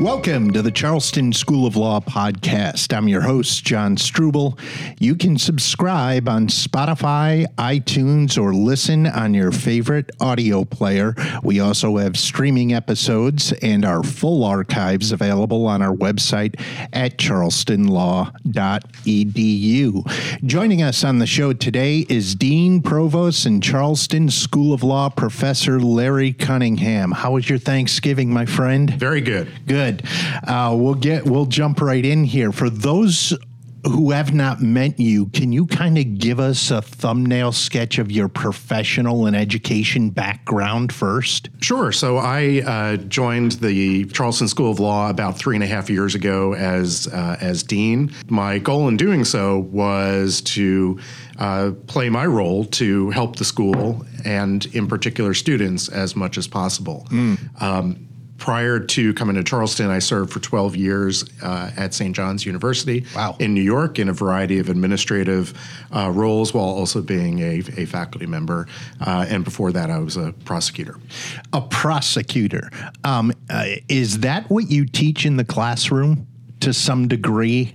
Welcome to the Charleston School of Law podcast. I'm your host, John Struble. You can subscribe on Spotify, iTunes, or listen on your favorite audio player. We also have streaming episodes and our full archives available on our website at charlestonlaw.edu. Joining us on the show today is Dean Provost and Charleston School of Law Professor Larry Cunningham. How was your Thanksgiving, my friend? Very good. Good. Uh, we'll get we'll jump right in here. For those who have not met you, can you kind of give us a thumbnail sketch of your professional and education background first? Sure. So I uh, joined the Charleston School of Law about three and a half years ago as uh, as dean. My goal in doing so was to uh, play my role to help the school and, in particular, students as much as possible. Mm. Um, prior to coming to Charleston, I served for 12 years uh, at St. John's University wow. in New York in a variety of administrative uh, roles while also being a, a faculty member. Uh, and before that, I was a prosecutor. A prosecutor. Um, uh, is that what you teach in the classroom to some degree?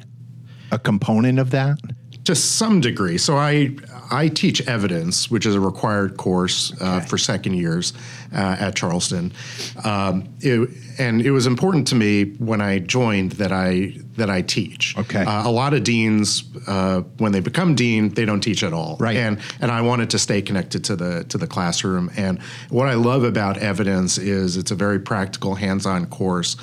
A component of that? To some degree. So I I teach evidence, which is a required course uh, okay. for second years uh, at Charleston. Um, it, and it was important to me when I joined that I that I teach. Okay. Uh, a lot of deans, uh, when they become dean, they don't teach at all. Right. And and I wanted to stay connected to the to the classroom. And what I love about evidence is it's a very practical, hands-on course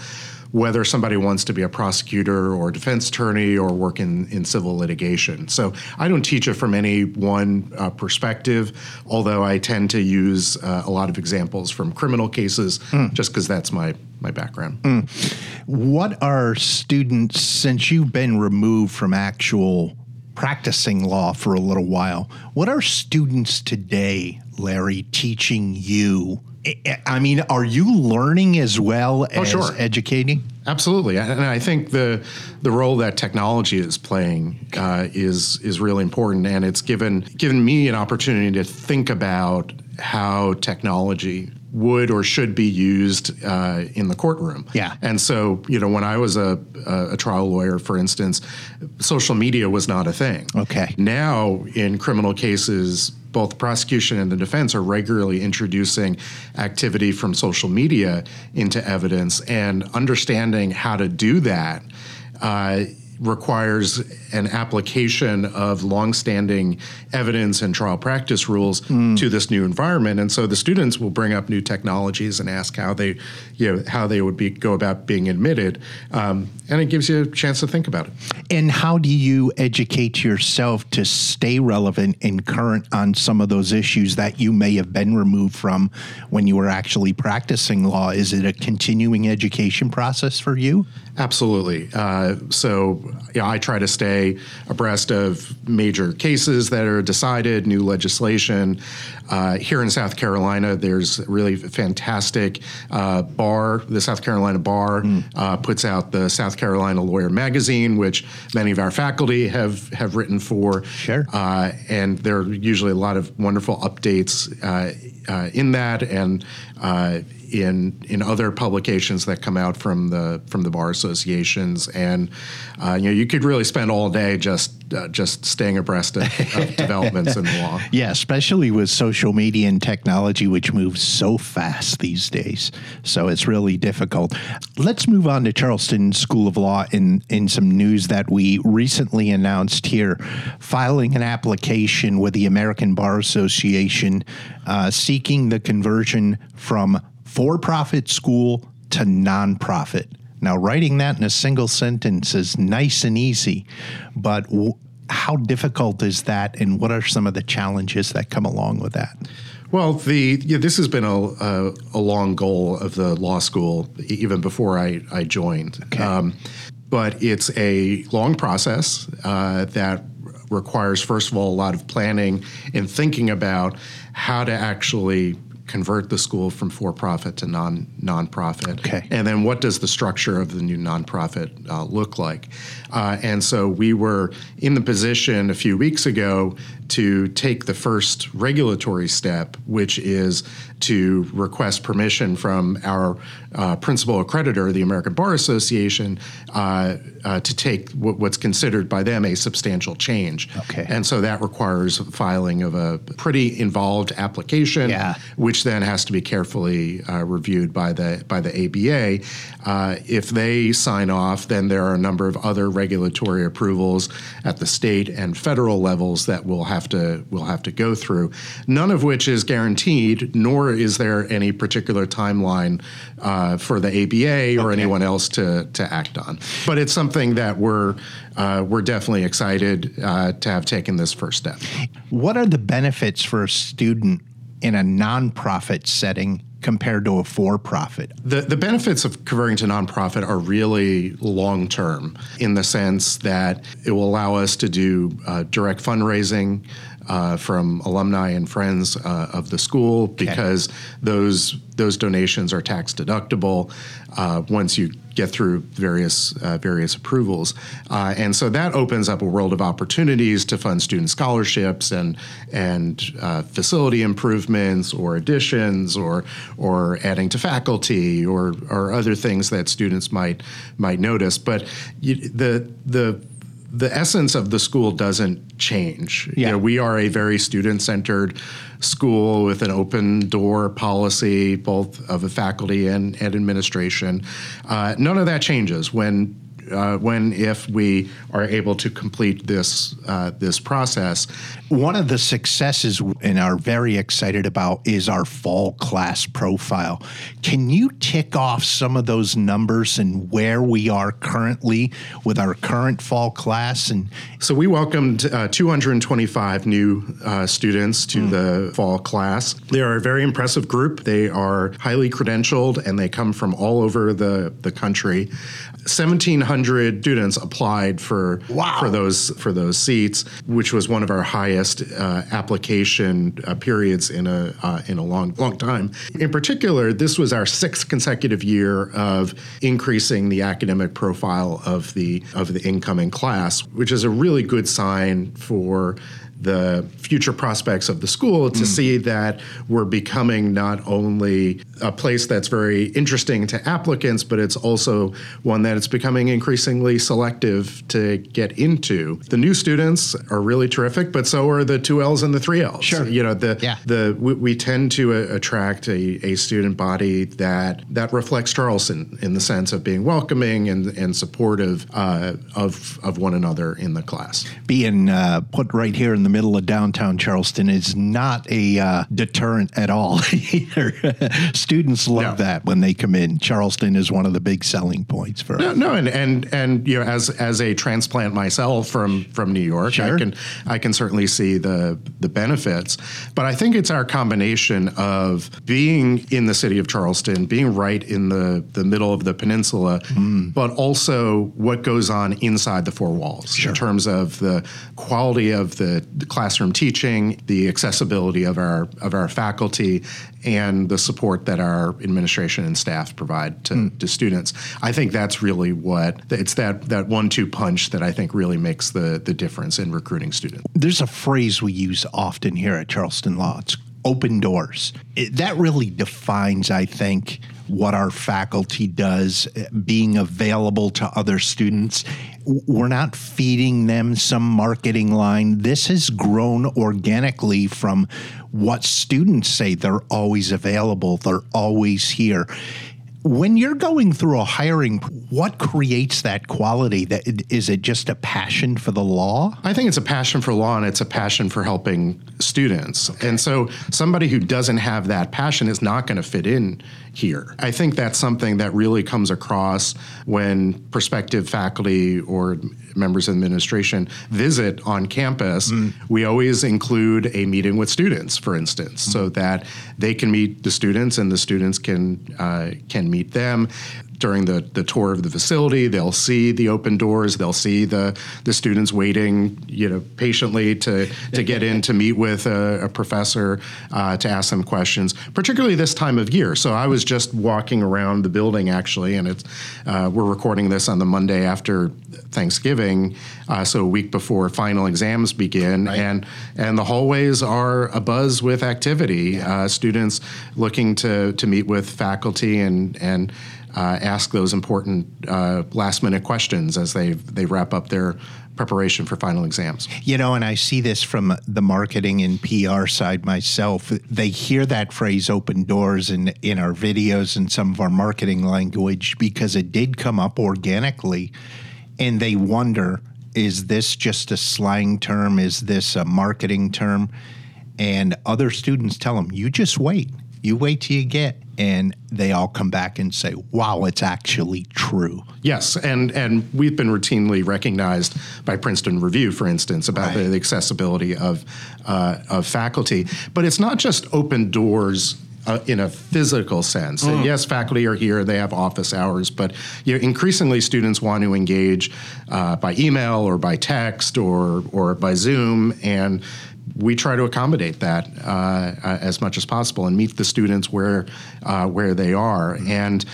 whether somebody wants to be a prosecutor or a defense attorney or work in, in civil litigation. So I don't teach it from any one uh, perspective, although I tend to use uh, a lot of examples from criminal cases mm. just because that's my, my background. Mm. What are students, since you've been removed from actual practicing law for a little while, what are students today, Larry, teaching you I mean, are you learning as well oh, as sure. educating? Absolutely, and I think the the role that technology is playing uh, is is really important, and it's given given me an opportunity to think about how technology would or should be used uh, in the courtroom. Yeah. And so, you know, when I was a, a, trial lawyer, for instance, social media was not a thing. Okay. Now, in criminal cases, both the prosecution and the defense are regularly introducing activity from social media into evidence and understanding how to do that. Uh, requires an application of longstanding evidence and trial practice rules mm. to this new environment. And so the students will bring up new technologies and ask how they, you know, how they would be go about being admitted, um, and it gives you a chance to think about it. And how do you educate yourself to stay relevant and current on some of those issues that you may have been removed from when you were actually practicing law? Is it a continuing education process for you? Absolutely. Uh, so you know, I try to stay abreast of major cases that are decided, new legislation. Uh, here in South Carolina, there's really fantastic uh, bar. The South Carolina Bar mm. puts out the South Carolina Lawyer Magazine, which many of our faculty have have written for. Sure. Uh, and there are usually a lot of wonderful updates uh, in that, and in in other publications that come out from the from the bar associations, and uh, you know you could really spend all day just uh, just staying abreast of, of developments in the law. Yeah, especially with social media and technology, which moves so fast these days. So it's really difficult. Let's move on to Charleston School of Law in in some news that we recently announced here, filing an application with the American Bar Association uh, seeking the conversion from for profit school to nonprofit. Now, writing that in a single sentence is nice and easy, but w- how difficult is that, and what are some of the challenges that come along with that? Well, the yeah, this has been a, a, a, long goal of the law school even before I, I joined. Okay. Um, but it's a long process uh, that requires, first of all, a lot of planning and thinking about how to actually convert the school from for profit to non nonprofit? Okay. And then what does the structure of the new nonprofit uh, look like? Uh, and so we were in the position a few weeks ago to take the first regulatory step, which is to request permission from our uh, principal accreditor, the American Bar Association, uh, uh, to take w- what's considered by them a substantial change. Okay. And so that requires filing of a pretty involved application, Yeah. which then has to be carefully uh, reviewed by the by the ABA. Uh, if they sign off, then there are a number of other regulatory approvals at the state and federal levels that we'll have to we'll have to go through. None of which is guaranteed, nor is there any particular timeline uh, for the ABA or anyone else to to act on. But it's something that we're uh, we're definitely excited uh, to have taken this first step. What are the benefits for a student in a nonprofit setting compared to a for profit? The, the benefits of converting to nonprofit are really long term in the sense that it will allow us to do uh, direct fundraising uh, from alumni and friends uh, of the school because those those donations are tax deductible uh, once you get through various uh, various approvals, uh, and so that opens up a world of opportunities to fund student scholarships and and uh, facility improvements or additions or or adding to faculty or or other things that students might might notice. But you, the the the essence of the school doesn't change. You know, we are a very student centered school with an open door policy, both of the faculty and, and administration. Uh, none of that changes when. Uh, when if we are able to complete this uh, this process, One of the successes and are very excited about is our fall class profile. Can you tick off some of those numbers and where we are currently with our current fall class? And So we welcomed uh, 225 new uh, students to the fall class. They are a very impressive group. They are highly credentialed and they come from all over the, the country. 1,700 students applied for Wow. for those for those seats, which was one of our highest uh, application uh, periods in a uh, in a long long time. In particular, this was our sixth consecutive year of increasing the academic profile of the of the incoming class, which is a really good sign for the future prospects of the school to see that we're becoming not only a place that's very interesting to applicants, but it's also one that it's becoming increasingly selective to get into. The new students are really terrific, but so are the two L's and the three L's. Sure. You know, the Yeah. the we, we tend to uh, attract a, a student body that that reflects Charleston in the sense of being welcoming and, and supportive uh, of of one another in the class. being uh, put right here in the middle of downtown Charleston is not a uh, deterrent at all either. Students love No. that when they come in. Charleston is one of the big selling points for No, us. no, and and and you know, as as a transplant myself from from New York, Sure. I can I can certainly see the the benefits. But I think it's our combination of being in the city of Charleston, being right in the the middle of the peninsula, but also what goes on inside the four walls in terms of the quality of the, the classroom teaching, the accessibility of our of our faculty, and the support that our administration and staff provide to, hmm. to students. I think that's really what it's that that one-two punch that I think really makes the the difference in recruiting students. There's a phrase we use often here at Charleston Law. It's open doors. It, that really defines, I think, what our faculty does, being available to other students. We're not feeding them some marketing line. This has grown organically from what students say they're always available, they're always here. When you're going through a hiring, what creates that quality? That is it just a passion for the law? I think it's a passion for law and it's a passion for helping students. And so somebody who doesn't have that passion is not going to fit in here. I think that's something that really comes across when prospective faculty or members of administration visit on campus. We always include a meeting with students, for instance, so that they can meet the students and the students can uh, can meet them. During the, the tour of the facility. They'll see the open doors. They'll see the the students waiting, you know, patiently to to get in to meet with a, a professor uh, to ask them questions, particularly this time of year. So I was just walking around the building actually, and it's uh, we're recording this on the Monday after Thanksgiving, uh, so a week before final exams begin, right. and and the hallways are abuzz with activity. Yeah. Uh, students looking to to meet with faculty and and uh, ask those important uh, last minute questions as they they wrap up their preparation for final exams. You know, and I see this from the marketing and PR side myself. They hear that phrase open doors in in our videos and some of our marketing language because it did come up organically and they wonder is this just a slang term? Is this a marketing term? And other students tell them, you just wait. You wait till you get and they all come back and say, "Wow, it's actually true." Yes, and and we've been routinely recognized by Princeton Review, for instance, about right. the, the, accessibility of uh, of faculty. But it's not just open doors. Uh, in a physical sense, mm. yes, faculty are here; they have office hours, but you know, increasingly students want to engage uh, by email or by text or or by Zoom, and we try to accommodate that uh, as much as possible and meet the students where uh, where they are mm-hmm. and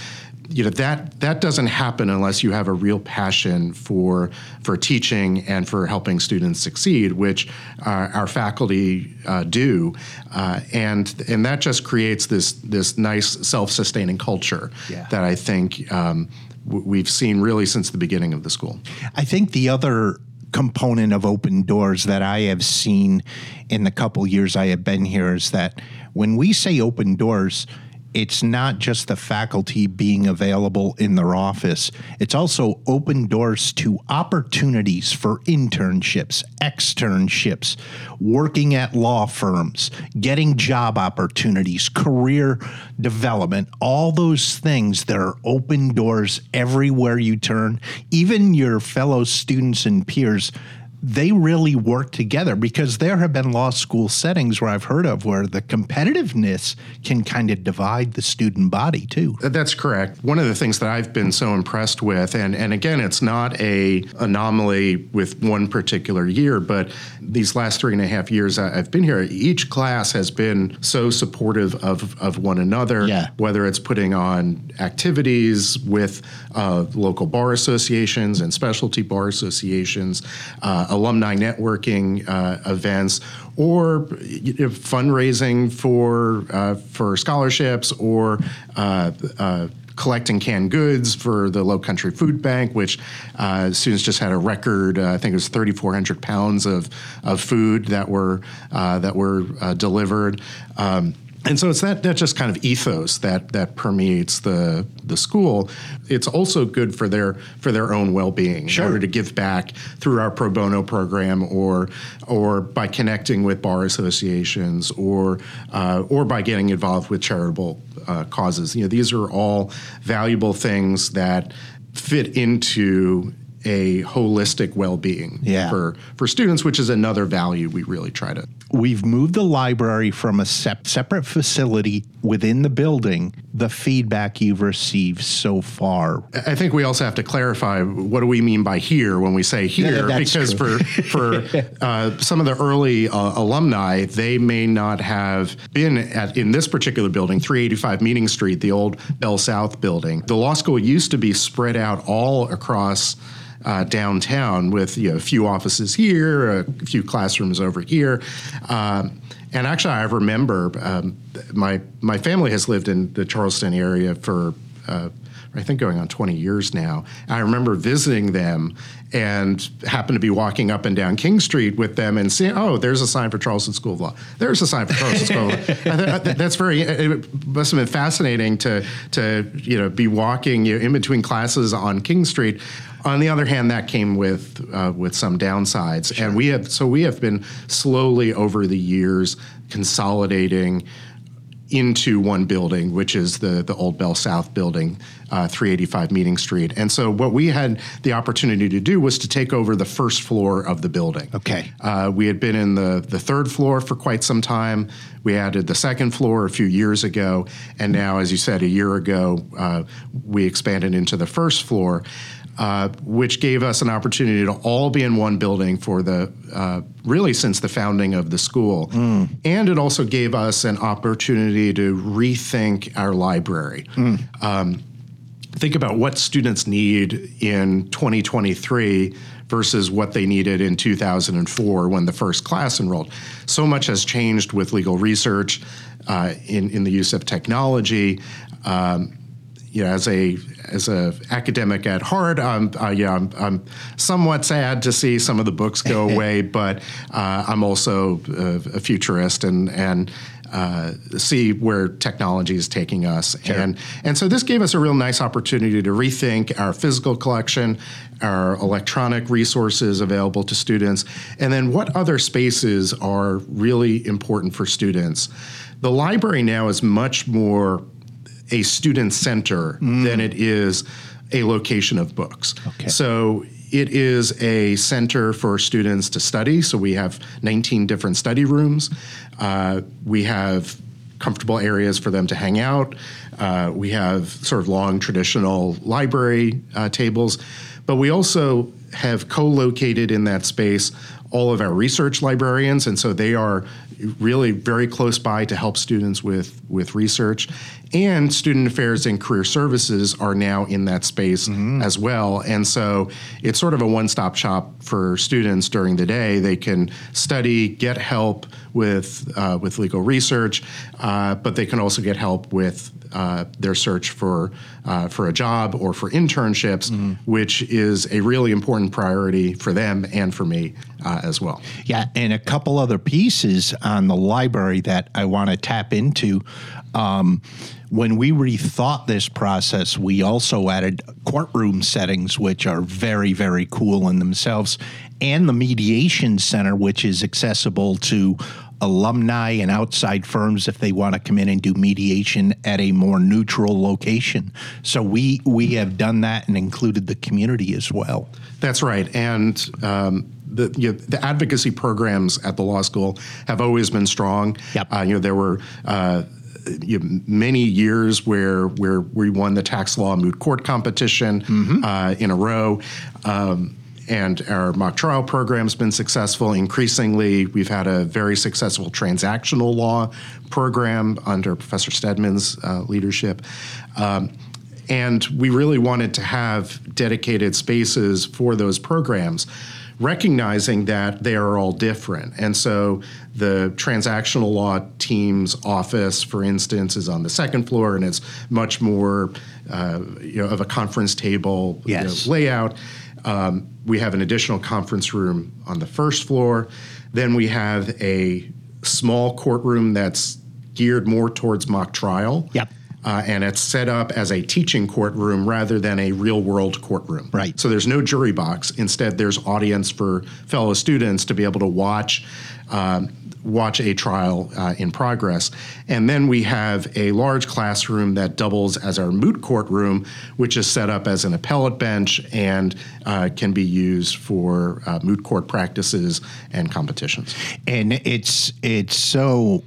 you know that that doesn't happen unless you have a real passion for for teaching and for helping students succeed, which uh, our faculty uh, do, uh, and and that just creates this this nice self-sustaining culture yeah. that I think um, w- we've seen really since the beginning of the school. I think the other component of open doors that I have seen in the couple years I have been here is that when we say open doors, it's not just the faculty being available in their office, it's also open doors to opportunities for internships, externships, working at law firms, getting job opportunities, career development, all those things that are open doors everywhere you turn. Even your fellow students and peers they really work together because there have been law school settings where I've heard of where the competitiveness can kind of divide the student body too. That's correct. One of the things that I've been so impressed with, and, and again, it's not a anomaly with one particular year, but these last three and a half years I've been here, each class has been so supportive of, of one another, yeah. whether it's putting on activities with uh, local bar associations and specialty bar associations. Uh, alumni networking uh, events or you know, fundraising for uh, for scholarships or uh, collecting canned goods for the Low Country Food Bank, which uh, students just had a record. Uh, I think it was 3,400 pounds of of food that were uh, that were delivered. Um, and so it's that that just kind of ethos that that permeates the the school. It's also good for their for their own well being sure. in order to give back through our pro bono program or or by connecting with bar associations or uh, or by getting involved with charitable uh, causes. You know, these are all valuable things that fit into a holistic well-being yeah. for for students, which is another value we really try to. We've moved the library from a sep- separate facility within the building. The feedback you've received so far. I think we also have to clarify what do we mean by here when we say here, yeah, because true. for for uh, some of the early uh, alumni, they may not have been at in this particular building, 385 Meeting Street, the old Bell South building. The law school used to be spread out all across uh, downtown with you know, a few offices here, a few classrooms over here. Um, and actually, I remember um, my my family has lived in the Charleston area for uh, I think going on 20 years now. I remember visiting them and happened to be walking up and down King Street with them and seeing, oh, there's a sign for Charleston School of Law. There's a sign for Charleston School of Law. that's very, it must have been fascinating to, to you know, be walking you know, in between classes on King Street. On the other hand, that came with uh, with some downsides, sure. and we have so we have been slowly over the years consolidating into one building, which is the the Old Bell South building, uh, 385 Meeting Street. And so what we had the opportunity to do was to take over the first floor of the building. Okay. Uh, we had been in the the third floor for quite some time. We added the second floor a few years ago, and now, as you said, a year ago, uh, we expanded into the first floor. Uh, which gave us an opportunity to all be in one building for the uh, really since the founding of the school. Mm. And it also gave us an opportunity to rethink our library. Mm. Um, think about what students need in 2023 versus what they needed in 2004 when the first class enrolled. So much has changed with legal research, uh, in, in the use of technology. Um, you know, as a as a academic at heart, I'm uh, yeah, I'm, I'm, somewhat sad to see some of the books go away, but uh, I'm also a, a, futurist and and. Uh, see where technology is taking us, sure. and and so this gave us a real nice opportunity to rethink our physical collection, our electronic resources available to students, and then what other spaces are really important for students. The library now is much more a student center mm. than it is a location of books. Okay. So it is a center for students to study. So we have 19 different study rooms. Uh, we have comfortable areas for them to hang out. Uh, we have sort of long traditional library uh, tables, but we also have co located in that space all of our research librarians, and so they are really very close by to help students with, with research. And student affairs and career services are now in that space mm-hmm. as well. And so it's sort of a one stop shop for students during the day. They can study, get help with, uh, with legal research, uh, but they can also get help with uh, their search for uh, for a job or for internships, mm-hmm. which is a really important priority for them and for me uh, as well. Yeah, and a couple other pieces on the library that I want to tap into. Um, when we rethought this process, we also added courtroom settings, which are very, very cool in themselves, and the mediation center, which is accessible to alumni and outside firms if they want to come in and do mediation at a more neutral location. So we we have done that and included the community as well. That's right, and. Um, the, you know, the advocacy programs at the law school have always been strong. Yep. Uh, you know, there were uh, you know, many years where where we won the tax law moot court competition mm-hmm. uh, in a row. Um, and our mock trial program's been successful. Increasingly, we've had a very successful transactional law program under Professor Stedman's uh, leadership. Um, and we really wanted to have dedicated spaces for those programs recognizing that they are all different. And so the transactional law team's office, for instance, is on the second floor and it's much more uh, you know, of a conference table yes. you know, layout. Um, we have an additional conference room on the first floor. Then we have a small courtroom that's geared more towards mock trial. Yep uh, and it's set up as a teaching courtroom rather than a real world courtroom. Right. So there's no jury box. Instead, there's audience for fellow students to be able to watch. Um, watch a trial uh, in progress. And then we have a large classroom that doubles as our moot court room, which is set up as an appellate bench and uh, can be used for uh, moot court practices and competitions. And it's it's so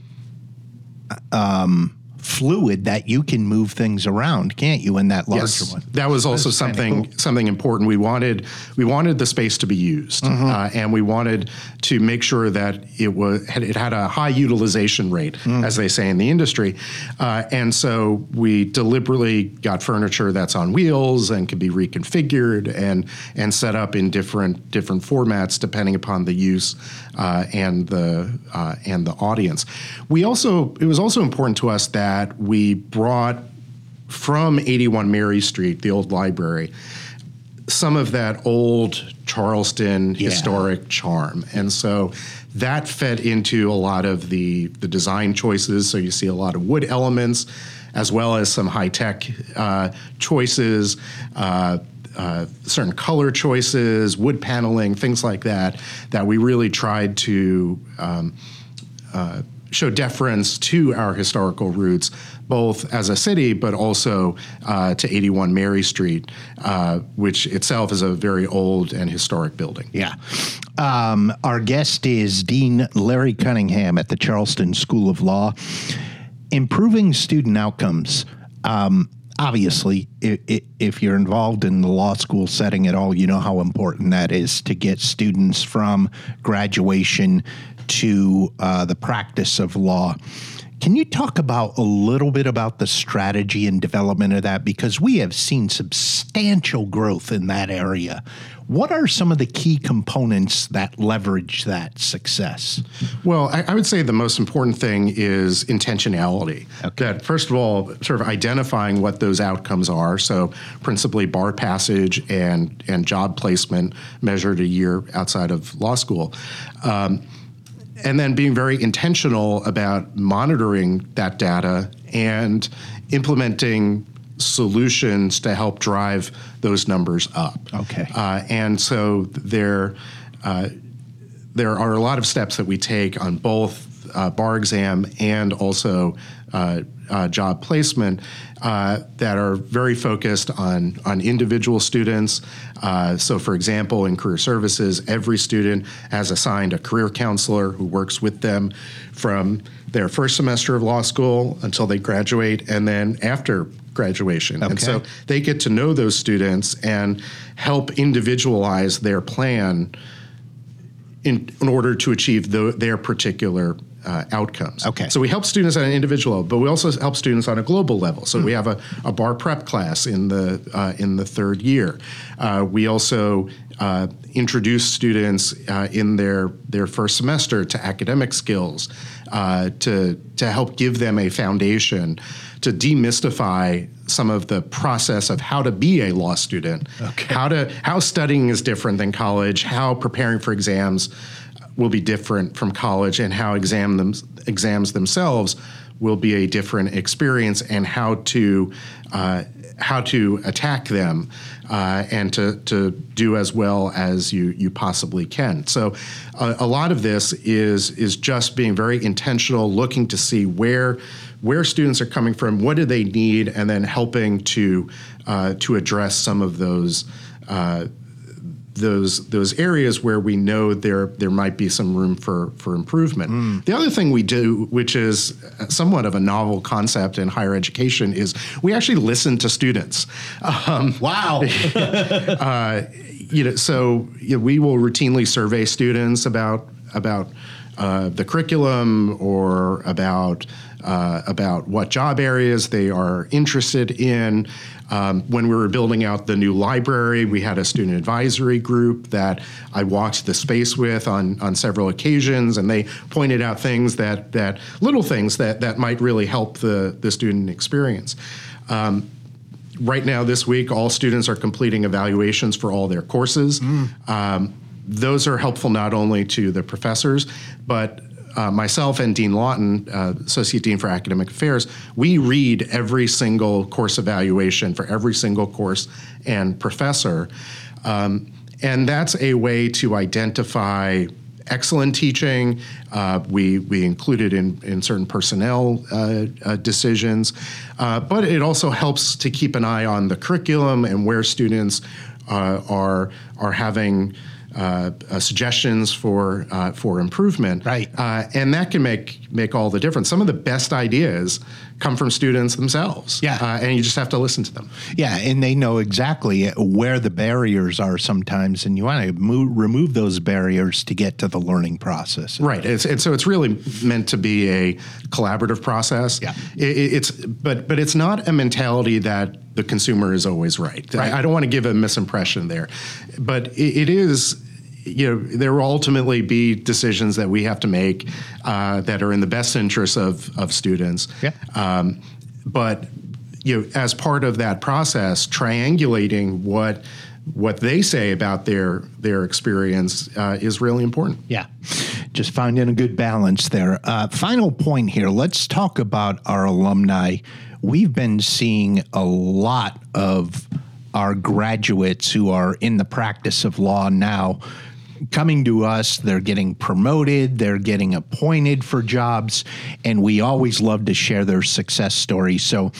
um, fluid that you can move things around, can't you? In that larger yes. one, that was also That's something cool. something important. We wanted we wanted the space to be used, mm-hmm. uh, and we wanted to make sure that it was it had a high utilization rate, mm. as they say in the industry. Uh, and so we deliberately got furniture that's on wheels and can be reconfigured and and set up in different different formats depending upon the use uh, and the uh, and the audience. We also it was also important to us that we brought from 81 Mary Street, the old library, some of that old Charleston yeah. historic charm. And so that fed into a lot of the, the design choices. So you see a lot of wood elements, as well as some high tech uh, choices. Uh, uh, certain color choices, wood paneling, things like that, that we really tried to um, uh, show deference to our historical roots, both as a city, but also uh, to 81 Mary Street, uh, which itself is a very old and historic building. Yeah. Um, our guest is Dean Larry Cunningham at the Charleston School of Law. Improving student outcomes. Um, obviously, if, if, you're involved in the law school setting at all, you know how important that is to get students from graduation to uh, the practice of law. Can you talk about a little bit about the strategy and development of that? Because we have seen substantial growth in that area. What are some of the key components that leverage that success? Well, I, I would say the most important thing is intentionality. Okay. That, first of all, sort of identifying what those outcomes are. So, principally bar passage and, and job placement measured a year outside of law school. Um, and then being very intentional about monitoring that data and implementing solutions to help drive those numbers up. Okay. Uh, and so there, uh, there are a lot of steps that we take on both uh, bar exam and also uh, uh, job placement uh, that are very focused on, on individual students. Uh, so, for example, in career services, every student has assigned a career counselor who works with them from their first semester of law school until they graduate and then after graduation. Okay. And so they get to know those students and help individualize their plan in, in order to achieve the, their particular uh, outcomes. Okay. So we help students on an individual level, but we also help students on a global level. So mm. we have a, a, bar prep class in the uh, in the third year. Uh, we also uh, introduce students uh, in their their first semester to academic skills uh, to to help give them a foundation to demystify some of the process of how to be a law student, okay. how to how studying is different than college, how preparing for exams will be different from college and how exam them, exams themselves will be a different experience and how to uh, how to attack them uh, and to, to do as well as you you possibly can. So uh, a lot of this is is just being very intentional, looking to see where where students are coming from, what do they need, and then helping to uh, to address some of those uh, those those areas where we know there there might be some room for for improvement. Mm. The other thing we do, which is somewhat of a novel concept in higher education, is we actually listen to students. Um, wow. uh, you know, so you know, we will routinely survey students about about uh, the curriculum or about uh, about what job areas they are interested in. Um, when we were building out the new library, we had a student advisory group that I walked the space with on, on several occasions, and they pointed out things that that little things that that might really help the the student experience. Um, right now, this week, all students are completing evaluations for all their courses. Mm. Um, those are helpful not only to the professors, but uh, myself and Dean Lawton, uh, Associate Dean for Academic Affairs, we read every single course evaluation for every single course and professor. Um, and that's a way to identify excellent teaching. Uh, we we include it in, in certain personnel uh, uh, decisions, uh, but it also helps to keep an eye on the curriculum and where students uh, are are having uh, uh, suggestions for uh, for improvement. Right. Uh, and that can make make all the difference. Some of the best ideas come from students themselves. Yeah. Uh, and you just have to listen to them. Yeah, and they know exactly where the barriers are sometimes, and you want to move, remove those barriers to get to the learning process. Right. It's, and so it's really meant to be a collaborative process. Yeah. It, it's but but it's not a mentality that the consumer is always right. right. I, I don't want to give a misimpression there, but it, it is you know, there will ultimately be decisions that we have to make uh, that are in the best interest of of students. Yeah. Um, but you know, as part of that process, triangulating what what they say about their their experience uh, is really important. Yeah, just finding a good balance there. Uh, final point here. Let's talk about our alumni. We've been seeing a lot of our graduates who are in the practice of law now coming to us, they're getting promoted, they're getting appointed for jobs, and we always love to share their success stories. So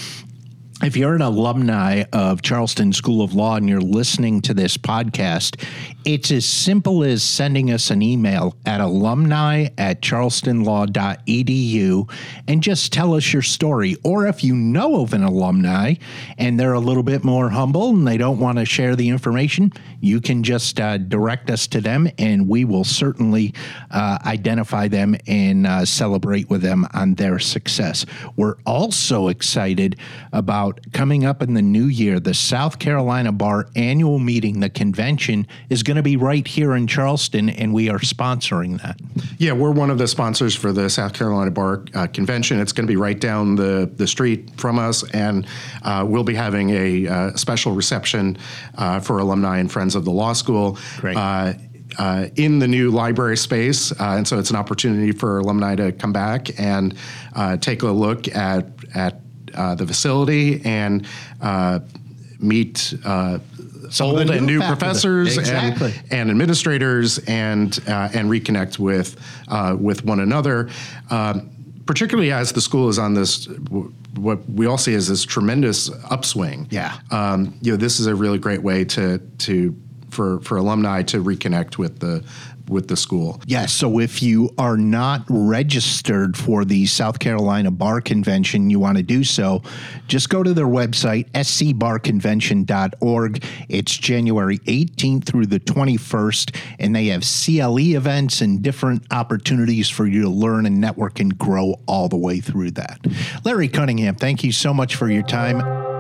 if you're an alumni of Charleston School of Law and you're listening to this podcast, it's as simple as sending us an email at alumni at charlestonlaw.edu and just tell us your story. Or if you know of an alumni and they're a little bit more humble and they don't want to share the information, you can just uh, direct us to them and we will certainly uh, identify them and uh, celebrate with them on their success. We're also excited about coming up in the new year, the South Carolina Bar annual meeting, the convention, is going to be right here in Charleston, and we are sponsoring that. Yeah, we're one of the sponsors for the South Carolina Bar uh, Convention. It's going to be right down the, the street from us, and uh, we'll be having a uh, special reception uh, for alumni and friends of the law school. Great. Uh, uh, in the new library space, uh, and so it's an opportunity for alumni to come back and uh, take a look at at uh, the facility and uh, meet uh, Some old and new new professors Exactly. and, and administrators and uh, and reconnect with uh, with one another. Um, particularly as the school is on this, what we all see as this tremendous upswing. Yeah. um, you know, this is a really great way to to for for alumni to reconnect with the with the school. Yes. So if you are not registered for the South Carolina Bar Convention, you want to do so, just go to their website, scbarconvention.org. It's January 18th through the 21st, and they have CLE events and different opportunities for you to learn and network and grow all the way through that. Larry Cunningham, thank you so much for your time.